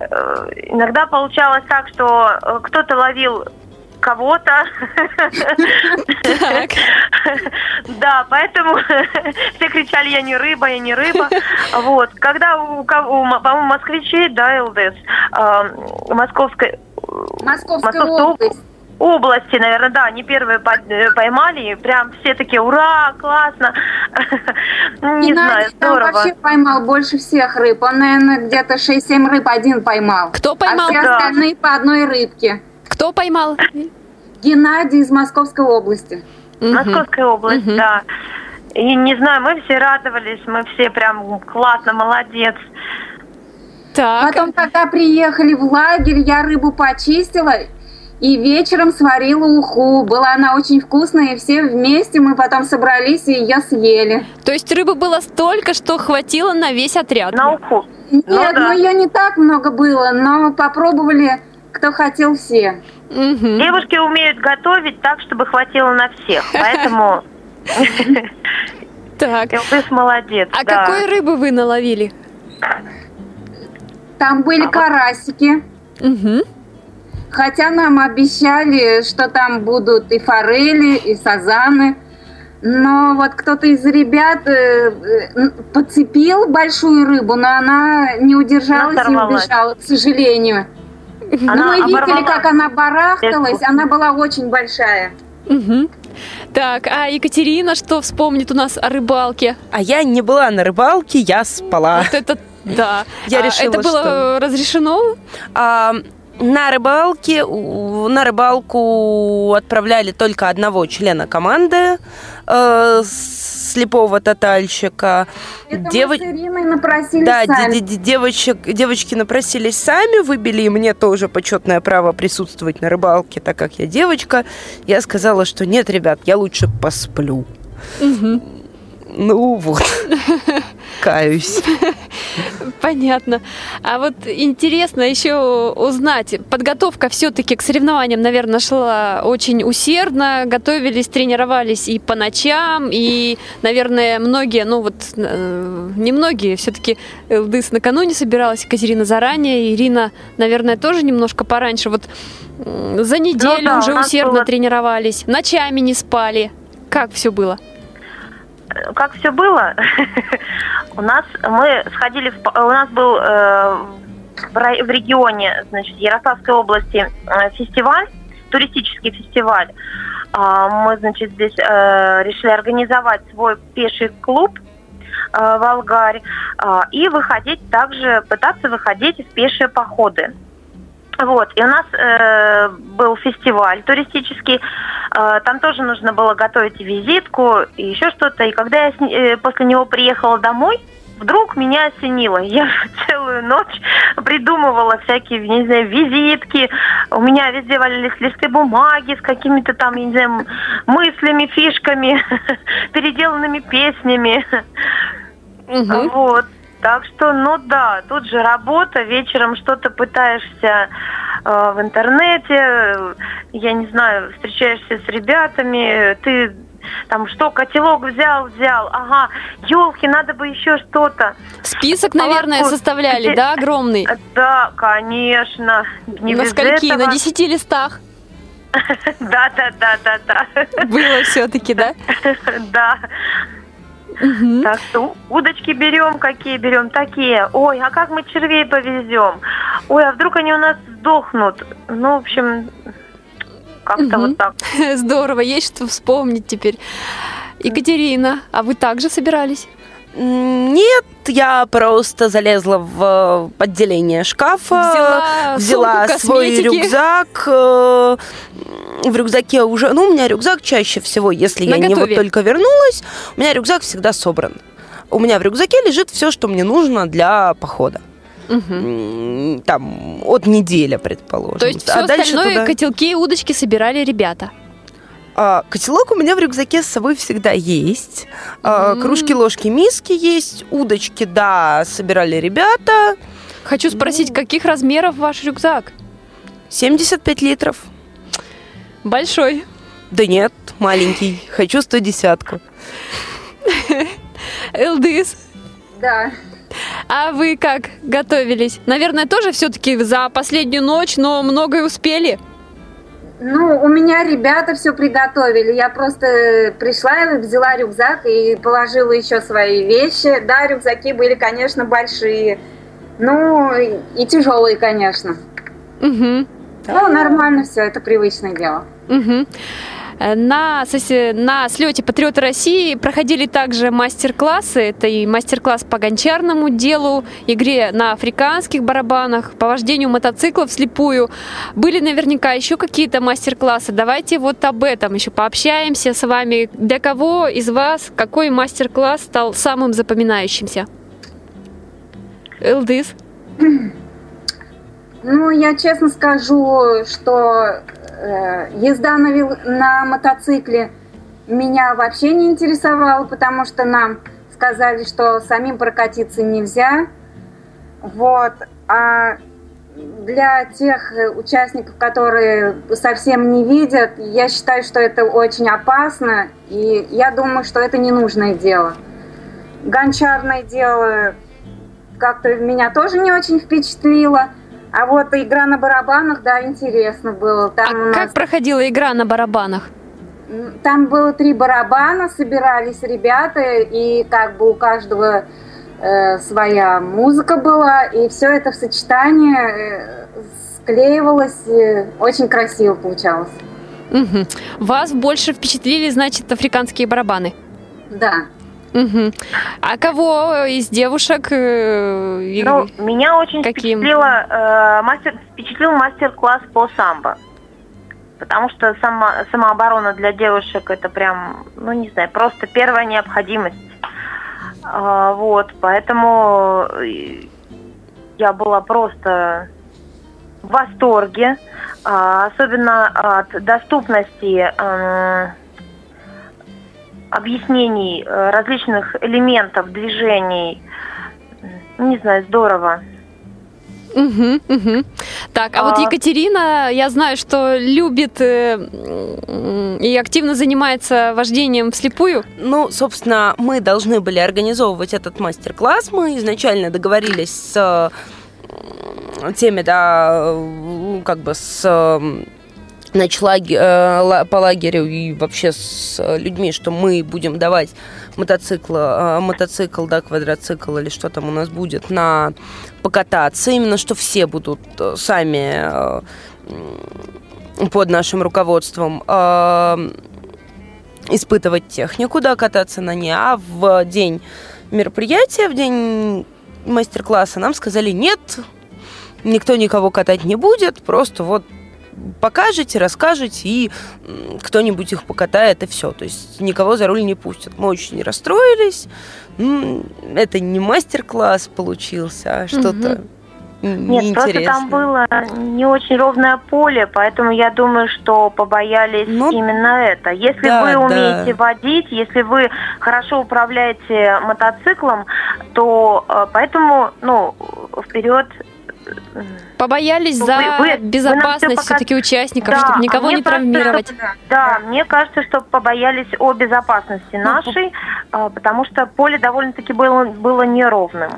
Э, иногда получалось так, что э, кто-то ловил кого-то. Да, поэтому все кричали, я не рыба, я не рыба. Вот. Когда у, по-моему, москвичей, да, ЛДС, московской... Московская область области, наверное, да, они первые э, поймали, прям все такие, ура, классно. Не знаю, здорово. Вообще поймал больше всех рыб. Он, наверное, где-то 6-7 рыб один поймал. Кто поймал? А все остальные по одной рыбке. Кто поймал? Геннадий из Московской области. Московской области, да. И не знаю, мы все радовались, мы все прям классно, молодец. Так. Потом, когда приехали в лагерь, я рыбу почистила и вечером сварила уху. Была она очень вкусная, и все вместе мы потом собрались и ее съели. То есть рыбы было столько, что хватило на весь отряд? На уху. Нет, ну, да. ну ее не так много было, но попробовали, кто хотел все. Угу. Девушки умеют готовить так, чтобы хватило на всех, поэтому... Так. Ты молодец. А какой рыбы вы наловили? Там были карасики. Угу. Хотя нам обещали, что там будут и форели, и сазаны. Но вот кто-то из ребят э, э, подцепил большую рыбу, но она не удержалась она и убежала, к сожалению. Она но мы видели, как она барахталась, она была очень большая. Угу. Так, а Екатерина что вспомнит у нас о рыбалке? А я не была на рыбалке, я спала. Вот это да. Я а решила, это было что... разрешено? А, на рыбалке, на рыбалку отправляли только одного члена команды э, слепого тотальщика. Это Дев... мы с Ириной напросились да, сами. девочек, девочки напросились сами, выбили и мне тоже почетное право присутствовать на рыбалке, так как я девочка. Я сказала, что нет, ребят, я лучше посплю. Угу. Ну вот, каюсь. Понятно. А вот интересно еще узнать, подготовка все-таки к соревнованиям, наверное, шла очень усердно, готовились, тренировались и по ночам, и, наверное, многие, ну вот, э, не многие, все-таки ЛДС накануне собиралась, Екатерина заранее, Ирина, наверное, тоже немножко пораньше. Вот за неделю ну, да, уже усердно было... тренировались, ночами не спали. Как все было? Как все было, у нас мы сходили, в, у нас был э, в регионе, значит, Ярославской области э, фестиваль, туристический фестиваль. Э, мы, значит, здесь э, решили организовать свой пеший клуб э, в Алгарь э, и выходить также, пытаться выходить в пешие походы. Вот, и у нас э, был фестиваль туристический, э, там тоже нужно было готовить визитку и еще что-то. И когда я с, э, после него приехала домой, вдруг меня осенило. Я целую ночь придумывала всякие, не знаю, визитки. У меня везде валялись листы бумаги с какими-то там, не знаю, мыслями, фишками, переделанными песнями. Угу. Вот. Так что, ну да, тут же работа, вечером что-то пытаешься э, в интернете, я не знаю, встречаешься с ребятами, ты там что, котелок взял, взял, ага, елки, надо бы еще что-то. Список, наверное, Молоко. составляли, да, огромный? Да, конечно. Не На скольки? Этого. На десяти листах? Да, да, да, да, да. Было все-таки, да? Да. Угу. Так что удочки берем, какие берем, такие. Ой, а как мы червей повезем? Ой, а вдруг они у нас сдохнут? Ну, в общем, как-то угу. вот так. Здорово, есть что вспомнить теперь. Екатерина, а вы также собирались? Нет, я просто залезла в отделение шкафа, взяла, взяла свой рюкзак. В рюкзаке уже, ну, у меня рюкзак чаще всего, если я не вот только вернулась, у меня рюкзак всегда собран. У меня в рюкзаке лежит все, что мне нужно для похода. Угу. Там от недели, предположим. То есть все а остальное туда... котелки и удочки собирали ребята? А, котелок у меня в рюкзаке с собой всегда есть. А, mm Кружки, ложки, миски есть. Удочки, да, собирали ребята. Хочу спросить, каких размеров ваш рюкзак? 75 литров. Большой. Да нет, маленький. Хочу 110-ку. Элдис. Да. А вы как готовились? Наверное, тоже все-таки за последнюю ночь, но многое успели? Ну, у меня ребята все приготовили. Я просто пришла, взяла рюкзак и положила еще свои вещи. Да, рюкзаки были, конечно, большие. Ну, и тяжелые, конечно. Угу. Ну, нормально все, это привычное дело. Угу. На, на слете Патриоты России проходили также мастер-классы. Это и мастер-класс по гончарному делу, игре на африканских барабанах, по вождению мотоциклов вслепую. Были наверняка еще какие-то мастер-классы. Давайте вот об этом еще пообщаемся с вами. Для кого из вас какой мастер-класс стал самым запоминающимся? Элдис? Ну, я честно скажу, что э, езда на, вел... на мотоцикле меня вообще не интересовала, потому что нам сказали, что самим прокатиться нельзя. Вот. А для тех участников, которые совсем не видят, я считаю, что это очень опасно, и я думаю, что это ненужное дело. Гончарное дело как-то меня тоже не очень впечатлило. А вот игра на барабанах, да, интересно было. Там а нас... как проходила игра на барабанах? Там было три барабана, собирались ребята, и как бы у каждого э, своя музыка была, и все это в сочетании э, склеивалось, и очень красиво получалось. Угу. Вас больше впечатлили, значит, африканские барабаны? Да. Угу. А кого из девушек? Э, ну, меня очень каким? впечатлило, э, мастер, впечатлил мастер-класс по самбо. Потому что сама, самооборона для девушек это прям, ну не знаю, просто первая необходимость. А, вот, поэтому э, я была просто в восторге, а, особенно от доступности э, объяснений э, различных элементов движений. Не знаю, здорово. Угу, угу. Так, а, а вот Екатерина, я знаю, что любит э, и активно занимается вождением вслепую. Ну, собственно, мы должны были организовывать этот мастер-класс. Мы изначально договорились с теми, да, как бы с ночлаге, э, по лагерю и вообще с людьми, что мы будем давать мотоцикл, э, мотоцикл, да, квадроцикл или что там у нас будет, на покататься, именно что все будут э, сами под нашим руководством испытывать технику, да, кататься на ней, а в день мероприятия, в день мастер-класса нам сказали, нет, никто никого катать не будет, просто вот покажете, расскажете, и кто-нибудь их покатает, и все. То есть никого за руль не пустят. Мы очень расстроились. Это не мастер-класс получился, а что-то... Угу. Нет, просто там было не очень ровное поле, поэтому я думаю, что побоялись ну, именно это. Если да, вы умеете да. водить, если вы хорошо управляете мотоциклом, то э, поэтому, ну, вперед Побоялись ну, за вы, безопасность все-таки участников, да, чтобы никого не травмировать. Кажется, да, мне кажется, что побоялись о безопасности ну, нашей, ну, потому что поле довольно-таки было, было неровным.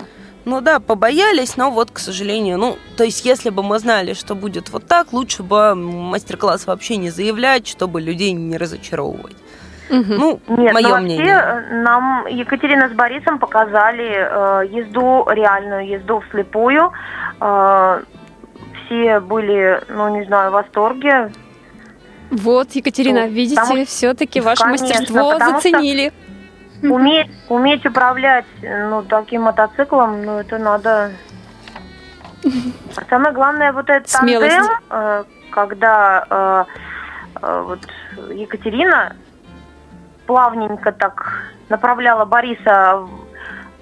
Ну да, побоялись, но вот, к сожалению, ну, то есть, если бы мы знали, что будет вот так, лучше бы мастер-класс вообще не заявлять, чтобы людей не разочаровывать. Угу. Ну, Нет, мое ну, мнение. Вообще, нам Екатерина с Борисом показали э, езду, реальную езду вслепую. Э, все были, ну, не знаю, в восторге. Вот, Екатерина, ну, видите, все-таки ваше конечно, мастерство заценили. Уметь, уметь управлять ну, таким мотоциклом, ну, это надо... Самое главное, вот этот Смелость. тандем, э, когда э, э, вот Екатерина плавненько так направляла Бориса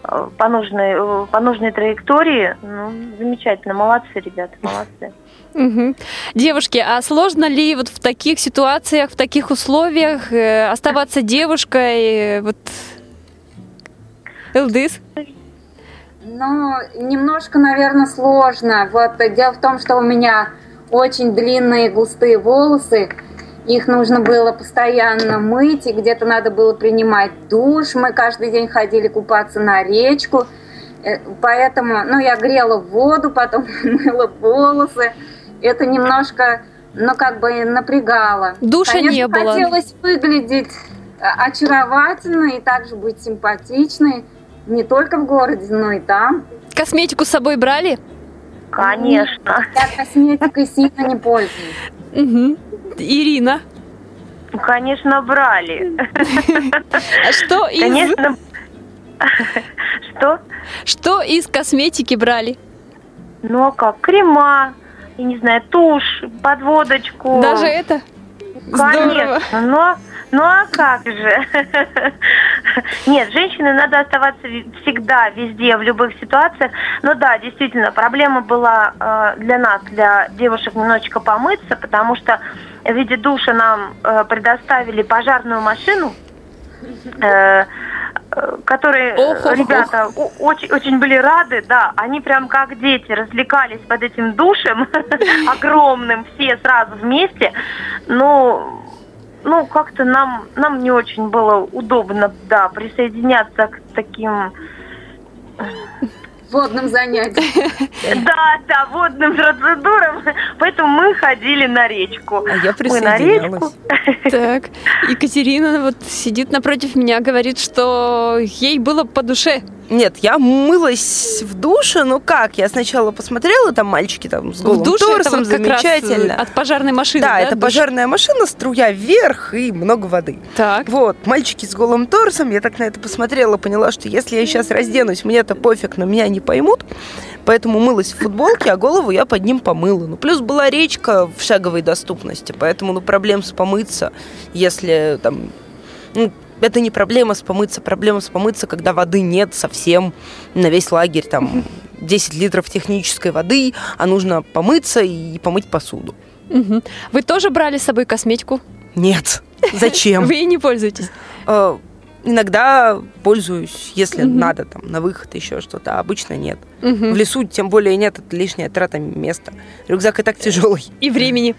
э, по нужной, э, по нужной траектории. Ну, замечательно, молодцы, ребята, молодцы. Угу. Девушки, а сложно ли вот в таких ситуациях, в таких условиях э, оставаться девушкой? Вот Элдыс? Ну, немножко, наверное, сложно. Вот дело в том, что у меня очень длинные густые волосы, их нужно было постоянно мыть, и где-то надо было принимать душ. Мы каждый день ходили купаться на речку. Э, поэтому, ну, я грела воду, потом мыла волосы. Это немножко но как бы напрягало. Душа Конечно, не было. хотелось выглядеть э, очаровательно и также быть симпатичной не только в городе, но и там. Косметику с собой брали? Конечно. Я косметикой сильно не пользуюсь. Угу. Ирина, Конечно, брали. а что из, Конечно. Что? что из косметики брали? Ну а как? Крема, я не знаю, тушь, подводочку. Даже это? Здорово. Конечно, но... Ну а как же? Нет, женщины надо оставаться всегда, везде, в любых ситуациях. Но да, действительно, проблема была э, для нас, для девушек, немножечко помыться, потому что в виде душа нам э, предоставили пожарную машину, э, которые Ох, ребята очень, очень были рады, да, они прям как дети развлекались под этим душем огромным, все сразу вместе, но ну, как-то нам, нам не очень было удобно, да, присоединяться к таким, Водным занятием. да, да, водным процедурам, поэтому мы ходили на речку. А я Мы на речку. присоединялась. Так, Екатерина вот сидит напротив меня, говорит, что ей было по душе. Нет, я мылась в душе, ну как, я сначала посмотрела, там мальчики там с голым в душе это торсом, вот как раз замечательно. от пожарной машины, да, да? это душ? пожарная машина, струя вверх и много воды. Так. Вот, мальчики с голым торсом, я так на это посмотрела, поняла, что если я сейчас разденусь, мне-то пофиг, но меня не поймут, поэтому мылась в футболке, а голову я под ним помыла. Ну, плюс была речка в шаговой доступности, поэтому, ну, проблем с помыться, если там, ну, это не проблема с помыться, проблема с помыться, когда воды нет совсем на весь лагерь, там 10 литров технической воды, а нужно помыться и помыть посуду. Мгм. Вы тоже брали с собой косметику? Нет, зачем? Вы ей не пользуетесь? Э, Иногда пользуюсь, если Мгм. надо, там, на выход еще что-то, а обычно нет. Мгм. В лесу тем более нет, это лишняя трата места. Рюкзак и так тяжелый. И времени.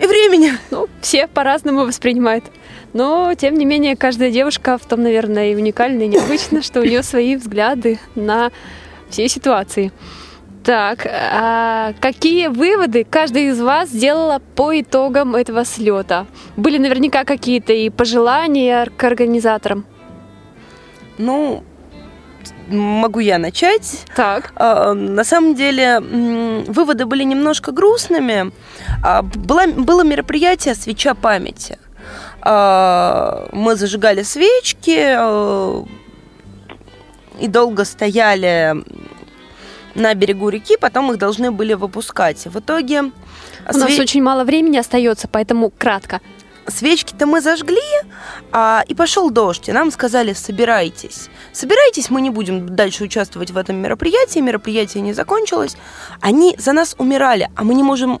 И времени. Ну, все по-разному воспринимают. Но, тем не менее, каждая девушка в том, наверное, и уникальна, и необычно, что у нее свои взгляды на все ситуации. Так, а какие выводы каждый из вас сделала по итогам этого слета? Были наверняка какие-то и пожелания к организаторам. Ну, могу я начать. Так. А, На самом деле выводы были немножко грустными. А, Была, было мероприятие «Свеча памяти». А, Мы зажигали свечки э, и долго стояли на берегу реки, потом их должны были выпускать. В итоге У нас очень мало времени остается, поэтому кратко. Свечки-то мы зажгли, а, и пошел дождь, и нам сказали, собирайтесь. Собирайтесь, мы не будем дальше участвовать в этом мероприятии, мероприятие не закончилось. Они за нас умирали, а мы не можем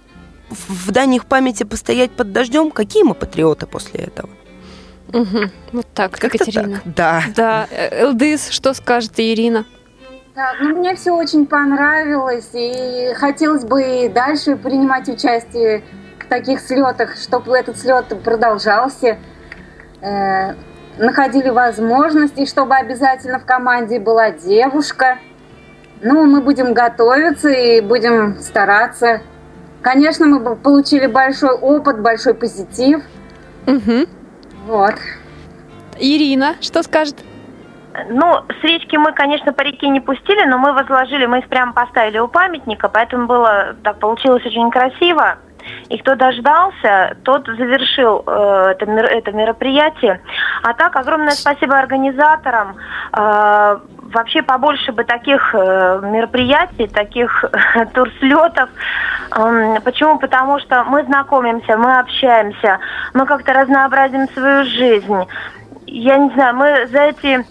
в их памяти постоять под дождем. Какие мы патриоты после этого? Мгм. Вот так, Как-то Екатерина. так. Да. Да, э, Элдыс, что скажет Ирина? Так, ну, мне все очень понравилось, и хотелось бы и дальше принимать участие таких слетах, чтобы этот слет продолжался, э, находили возможности, чтобы обязательно в команде была девушка. Ну, мы будем готовиться и будем стараться. Конечно, мы бы получили большой опыт, большой позитив. Мгм. Вот. Ирина, что скажет? Ну, свечки мы, конечно, по реке не пустили, но мы возложили, мы их прямо поставили у памятника, поэтому было, так получилось очень красиво. И кто дождался, тот завершил э, это, это мероприятие. А так, огромное спасибо организаторам. Э, вообще побольше бы таких э, мероприятий, таких турслетов. Эм, почему? Потому что мы знакомимся, мы общаемся, мы как-то разнообразим свою жизнь. Я не знаю, мы за эти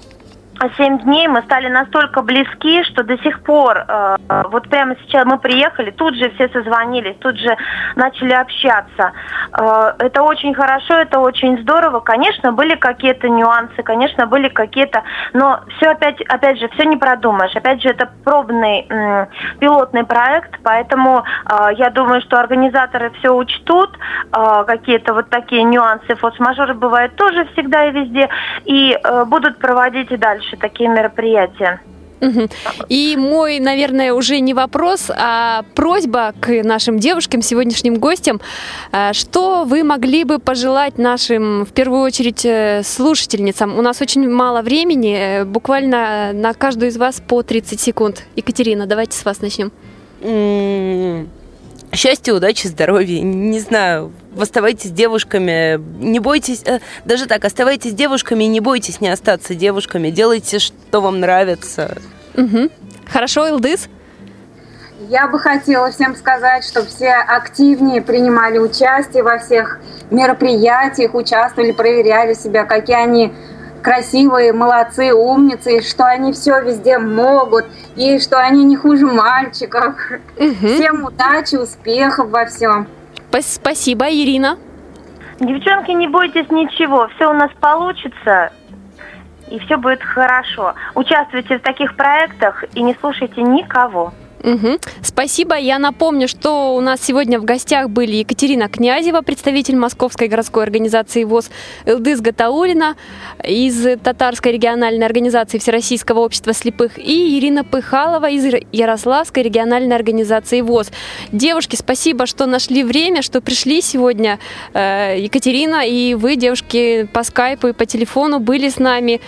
семь дней мы стали настолько близки, что до сих пор, э, вот прямо сейчас мы приехали, тут же все созвонились, тут же начали общаться. Э, это очень хорошо, это очень здорово. Конечно, были какие-то нюансы, конечно, были какие-то, но все опять, опять же, все не продумаешь. Опять же, это пробный м, пилотный проект, поэтому э, я думаю, что организаторы все учтут, э, какие-то вот такие нюансы. Форс-мажоры бывают тоже всегда и везде, и э, будут проводить и дальше такие мероприятия. Мгм. И мой, наверное, уже не вопрос, а просьба к нашим девушкам, сегодняшним гостям. Э, Что вы могли бы пожелать нашим, в первую очередь, э, слушательницам? У нас очень мало времени, э, буквально на каждую из вас по 30 секунд. Екатерина, давайте с вас начнем. Счастья, удачи, здоровья. Не знаю, оставайтесь девушками, не бойтесь, э, даже так, оставайтесь девушками и не бойтесь не остаться девушками. Делайте, что вам нравится. Мгм. Хорошо, Илдыс? Я бы хотела всем сказать, чтобы все активнее принимали участие во всех мероприятиях, участвовали, проверяли себя, какие они красивые, молодцы, умницы, и что они все везде могут, и что они не хуже мальчиков. Всем удачи, успехов во всем. Пас- Спасибо, Ирина. Девчонки, не бойтесь ничего, все у нас получится, и все будет хорошо. Участвуйте в таких проектах и не слушайте никого. Мгм. Спасибо. Я напомню, что у нас сегодня в гостях были Екатерина Князева, представитель Московской городской организации ВОЗ, Элдыс Гатаулина из Татарской региональной организации Всероссийского общества слепых и Ирина Пыхалова из Яр- Ярославской региональной организации ВОЗ. Девушки, спасибо, что нашли время, что пришли сегодня. Э, Екатерина и вы, девушки, по скайпу и по телефону были с нами.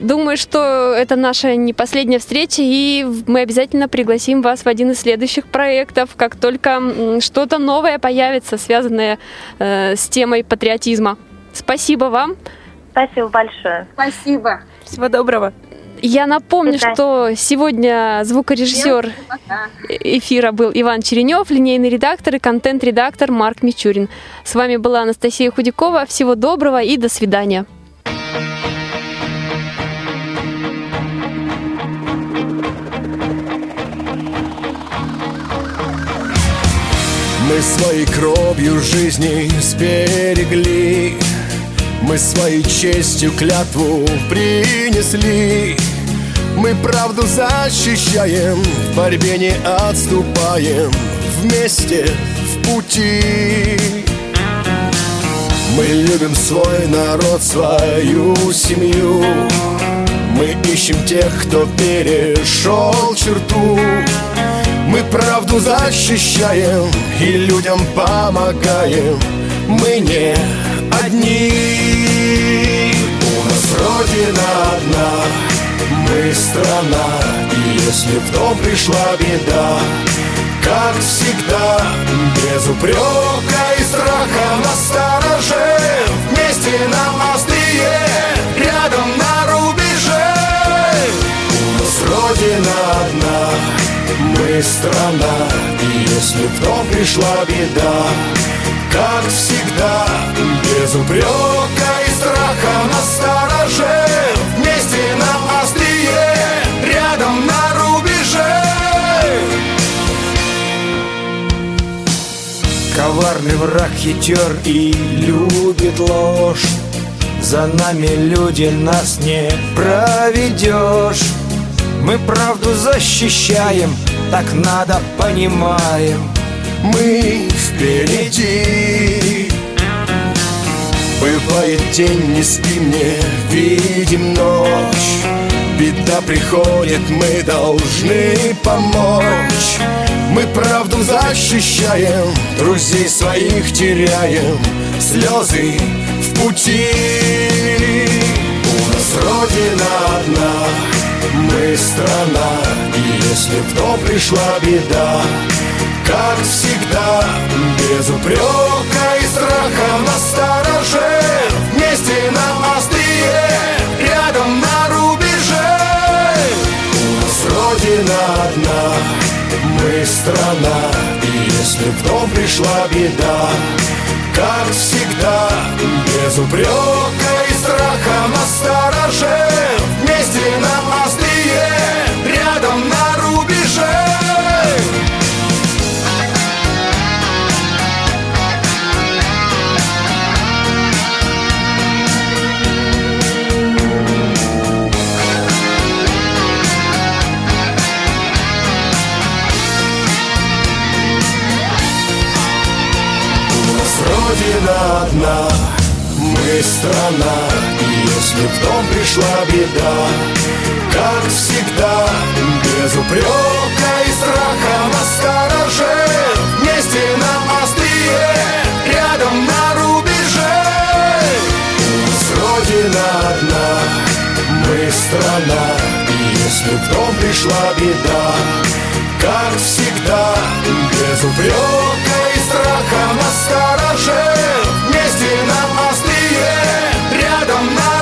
Думаю, что это наша не последняя встреча, и мы обязательно пригласим вас в один из следующих проектов, как только что-то новое появится, связанное э, с темой патриотизма. Спасибо вам. Спасибо большое. Спасибо. Всего доброго. Я напомню, что сегодня звукорежиссер эфира был Иван Черенев, линейный редактор и контент-редактор Марк Мичурин. С вами была Анастасия Худякова. Всего доброго и до свидания. Мы своей кровью жизни сберегли Мы своей честью клятву принесли. Мы правду защищаем, в борьбе не отступаем. Вместе в пути. Мы любим свой народ, свою семью. Мы ищем тех, кто перешел черту мы правду защищаем и людям помогаем. Мы не одни. У нас Родина одна. Мы страна И если в дом пришла беда Как всегда Без упрека и страха на стороже Вместе нам острие Рядом на рубеже. У нас Родина одна мы страна, и если в пришла беда, как всегда, без упрека и страха на стороже, вместе нам острие, рядом на рубеже. Коварный враг хитер и любит ложь, за нами люди нас не проведешь. Мы правду защищаем, так надо понимаем. Мы впереди. Бывает день, не спим, не видим ночь. Беда приходит, мы должны помочь. Мы правду защищаем, друзей своих теряем, слезы в пути. У нас Родина одна, мы страна, и если в пришла беда, как всегда, без упрека и страха на стороже, вместе нам острие, рядом на рубеже. У нас Родина одна, мы страна, и если в пришла беда, как всегда, без упрека и страха на стороже, вместе на рубеже. Родина одна, мы страна, и если в дом пришла беда, как всегда Без упрека и страха на стороже Вместе на острие, рядом на рубеже. С нас Родина одна, мы страна И если в дом пришла беда Как всегда, без упрека и страха на стороже Вместе на острие, рядом на